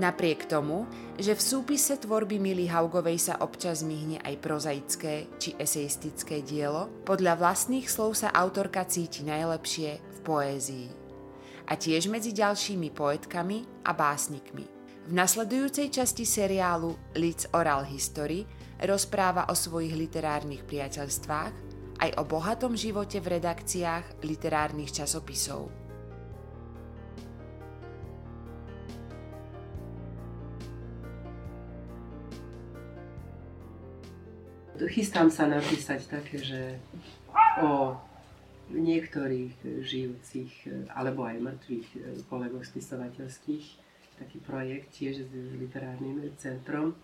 Napriek tomu, že v súpise tvorby Mily Haugovej sa občas myhne aj prozaické či eseistické dielo, podľa vlastných slov sa autorka cíti najlepšie v poézii. A tiež medzi ďalšími poetkami a básnikmi. V nasledujúcej časti seriálu Lids Oral History rozpráva o svojich literárnych priateľstvách aj o bohatom živote v redakciách literárnych časopisov. Chystám sa napísať také, že o niektorých žijúcich alebo aj mŕtvych kolegov spisovateľských, taký projekt tiež s literárnym centrom,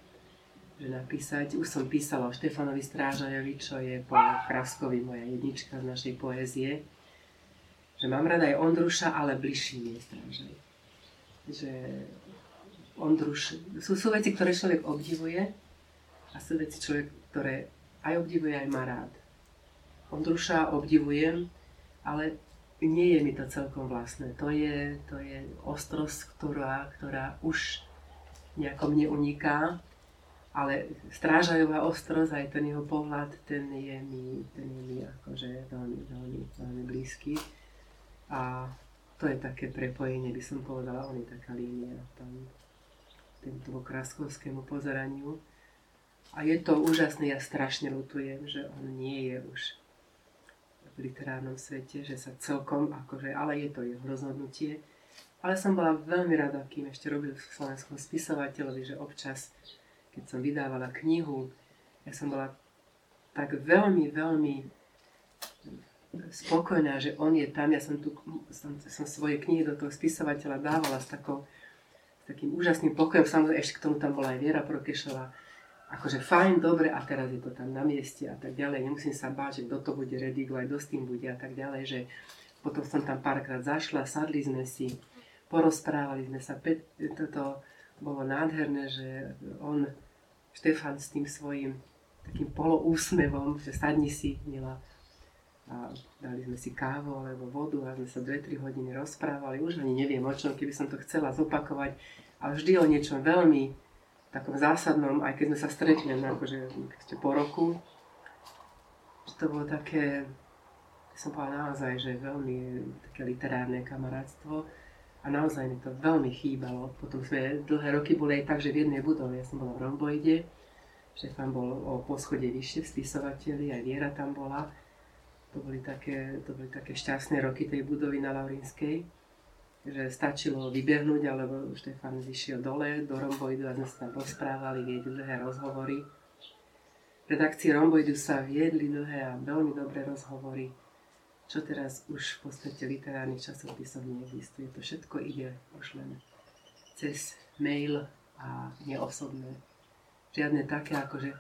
že napísať, už som písala o Štefanovi Strážajovi, čo je po Kraskovi moja jednička z našej poézie, že mám rada aj Ondruša, ale bližší mi je Strážaj. Že Ondruš, sú, sú veci, ktoré človek obdivuje a sú veci, človek, ktoré aj obdivuje, aj má rád. Ondruša obdivujem, ale nie je mi to celkom vlastné. To je, to je ostrosť, ktorá, ktorá už nejako mne uniká, ale strážajová ostrosť, aj ten jeho pohľad, ten je mi, ten je mi akože veľmi, veľmi, veľmi blízky. A to je také prepojenie, by som povedala, on je taká línia tam, tento kráskovskému pozeraniu. A je to úžasné, ja strašne lutujem, že on nie je už v literárnom svete, že sa celkom, akože, ale je to jeho rozhodnutie. Ale som bola veľmi rada, kým ešte robil v slovenskom spisovateľovi, že občas, keď som vydávala knihu, ja som bola tak veľmi, veľmi spokojná, že on je tam. Ja som, tu, som, som svoje knihy do toho spisovateľa dávala s, takou, s takým úžasným pokojom. Samozrejme, ešte k tomu tam bola aj Viera Prokešová, akože fajn, dobre a teraz je to tam na mieste a tak ďalej. Nemusím sa báť, že kto to bude redigovať, kto s tým bude a tak ďalej, že potom som tam párkrát zašla, sadli sme si, porozprávali sme sa. Toto bolo nádherné, že on, Štefan s tým svojím takým poloúsmevom, že sadni si, Mila, a dali sme si kávu alebo vodu a sme sa 2-3 hodiny rozprávali. Už ani neviem o čom, keby som to chcela zopakovať, ale vždy o niečom veľmi takom zásadnom, aj keď sme sa stretli akože po roku, že to bolo také, som povedala naozaj, že veľmi také literárne kamarátstvo a naozaj mi to veľmi chýbalo. Potom sme dlhé roky boli aj tak, že v jednej budove, ja som bola v Romboide, Štefan bol o poschode vyššie spisovateľi, aj Viera tam bola. To boli také, to boli také šťastné roky tej budovy na Laurinskej že stačilo vybehnúť, alebo Štefan vyšiel dole do Romboidu a sme sa tam rozprávali, viedli dlhé rozhovory. V redakcii Romboidu sa viedli dlhé a veľmi dobré rozhovory, čo teraz už v podstate literárnych časopisov neexistuje. To všetko ide už len cez mail a neosobné. Žiadne také ako, že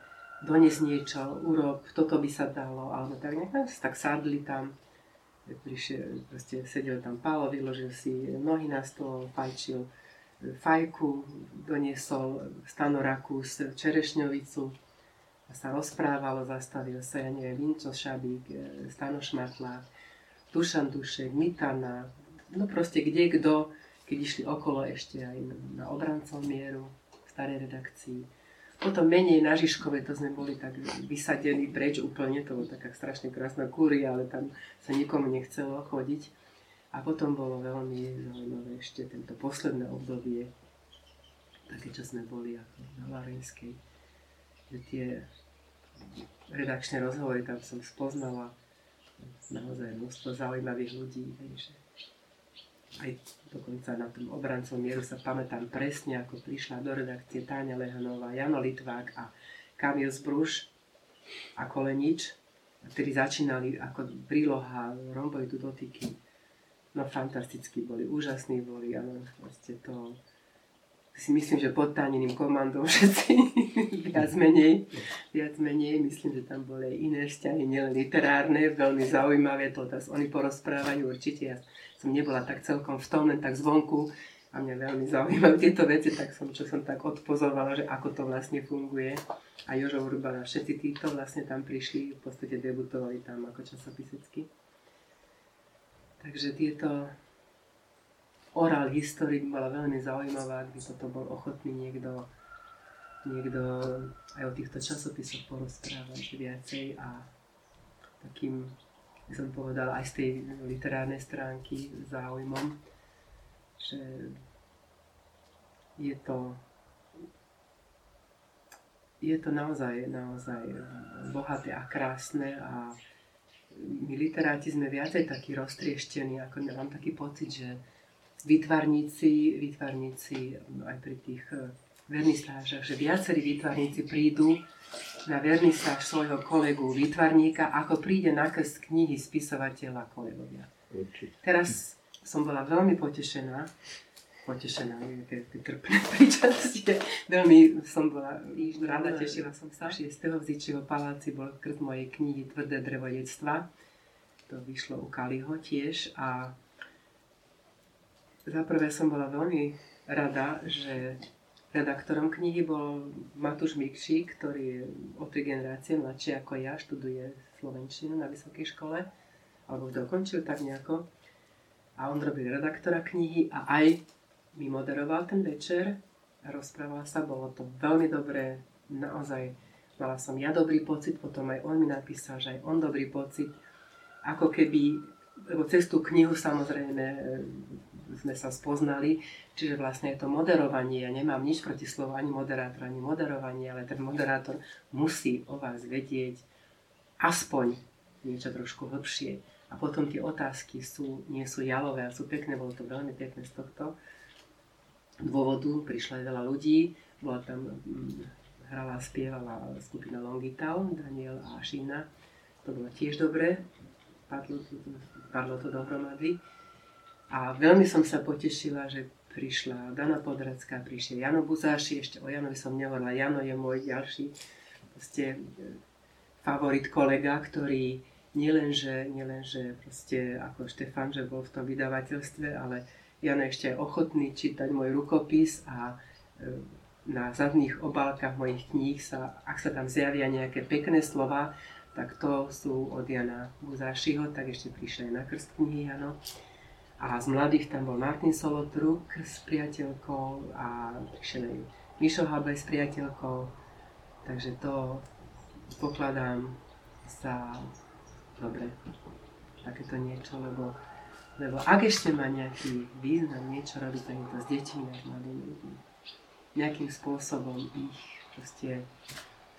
dones niečo, urob, toto by sa dalo, alebo tak nechám tak sadli tam, prišiel, proste sedel tam Pálo, vyložil si nohy na stôl, fajčil fajku, doniesol stanorakus, čerešňovicu a sa rozprávalo, zastavil sa, ja neviem, Vinčo Šabík, e, Stano Dušan Dušek, Mitana, no proste kde kto, keď išli okolo ešte aj na obrancov mieru v starej redakcii potom menej na Žižkove, to sme boli tak vysadení preč úplne, to bola taká strašne krásna kúria, ale tam sa nikomu nechcelo chodiť. A potom bolo veľmi zaujímavé ešte tento posledné obdobie, také, čo sme boli ako na Larenskej, že tie redakčné rozhovory tam som spoznala naozaj množstvo zaujímavých ľudí, že aj dokonca na tom obrancom mieru sa pamätám presne, ako prišla do redakcie Táňa Lehanová, Jano Litvák a Kamil Zbruš a Kolenič, ktorí začínali ako príloha romboidu dotyky. No fantasticky boli, úžasní boli, ale vlastne to si myslím, že pod tajným komandom všetci viac menej, viac menej, myslím, že tam boli aj iné vzťahy, nielen literárne, veľmi zaujímavé, to teraz oni porozprávajú určite, ja som nebola tak celkom v tom, len tak zvonku a mňa veľmi zaujímajú tieto veci, tak som, čo som tak odpozorovala, že ako to vlastne funguje. A Jožo Urbana, všetci títo vlastne tam prišli, v podstate debutovali tam ako časopisecky. Takže tieto oral history by bola veľmi zaujímavá, ak by toto bol ochotný niekto, niekto aj o týchto časopisoch porozprávať viacej a takým, by som povedala, aj z tej literárnej stránky záujmom, že je to je to naozaj, naozaj bohaté a krásne a my literáti sme viacej takí roztrieštení, ako mám taký pocit, že výtvarníci, výtvarníci aj pri tých eh, vernisážach, že viacerí výtvarníci prídu na vernisáž svojho kolegu výtvarníka, ako príde na krst knihy spisovateľa kolegovia. Určite. Teraz som bola veľmi potešená, potešená, tie, tie trpné príčastie. Veľmi som bola rada, tešila som sa. 6. v Zičiho paláci bol krst mojej knihy Tvrdé drevo detstva. To vyšlo u Kaliho tiež a za prvé som bola veľmi rada, že redaktorom knihy bol Matúš Mikší, ktorý je o tri generácie mladší ako ja, študuje Slovenčinu na vysokej škole, alebo dokončil tak nejako. A on robil redaktora knihy a aj mi moderoval ten večer. A rozprávala sa, bolo to veľmi dobré, naozaj mala som ja dobrý pocit, potom aj on mi napísal, že aj on dobrý pocit, ako keby, lebo cez tú knihu samozrejme sme sa spoznali, čiže vlastne je to moderovanie, ja nemám nič proti slovu ani moderátor, ani moderovanie, ale ten moderátor musí o vás vedieť aspoň niečo trošku hlbšie. A potom tie otázky sú, nie sú jalové a sú pekné, bolo to veľmi pekné z tohto dôvodu prišlo aj veľa ľudí. Bola tam, mm, hrala a spievala skupina Longital, Daniel a Šína. To bolo tiež dobré. Padlo padlo to dohromady. A veľmi som sa potešila, že prišla Dana Podracká, prišiel Jano Buzáši, ešte o Janovi som nehovorila, Jano je môj ďalší proste, e, favorit kolega, ktorý nielenže, nielenže proste ako Štefan, že bol v tom vydavateľstve, ale Jan ešte ochotný čítať môj rukopis a e, na zadných obálkach mojich kníh sa, ak sa tam zjavia nejaké pekné slova, tak to sú od Jana Buzášiho, tak ešte prišli aj na krst knihy, áno. A z mladých tam bol Martin Solotruk s priateľkou a prišiel aj Mišo Habaj s priateľkou. Takže to pokladám za dobre, takéto niečo, lebo lebo ak ešte má nejaký význam niečo robiť, tak to s deťmi a mladými ľuďmi. Nejakým spôsobom ich proste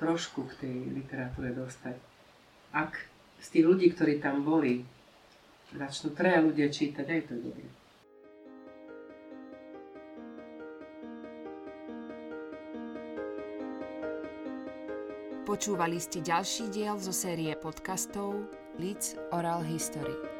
trošku k tej literatúre dostať. Ak z tých ľudí, ktorí tam boli, začnú traja ľudia čítať, aj to je dobré. Počúvali ste ďalší diel zo série podcastov Leeds Oral History.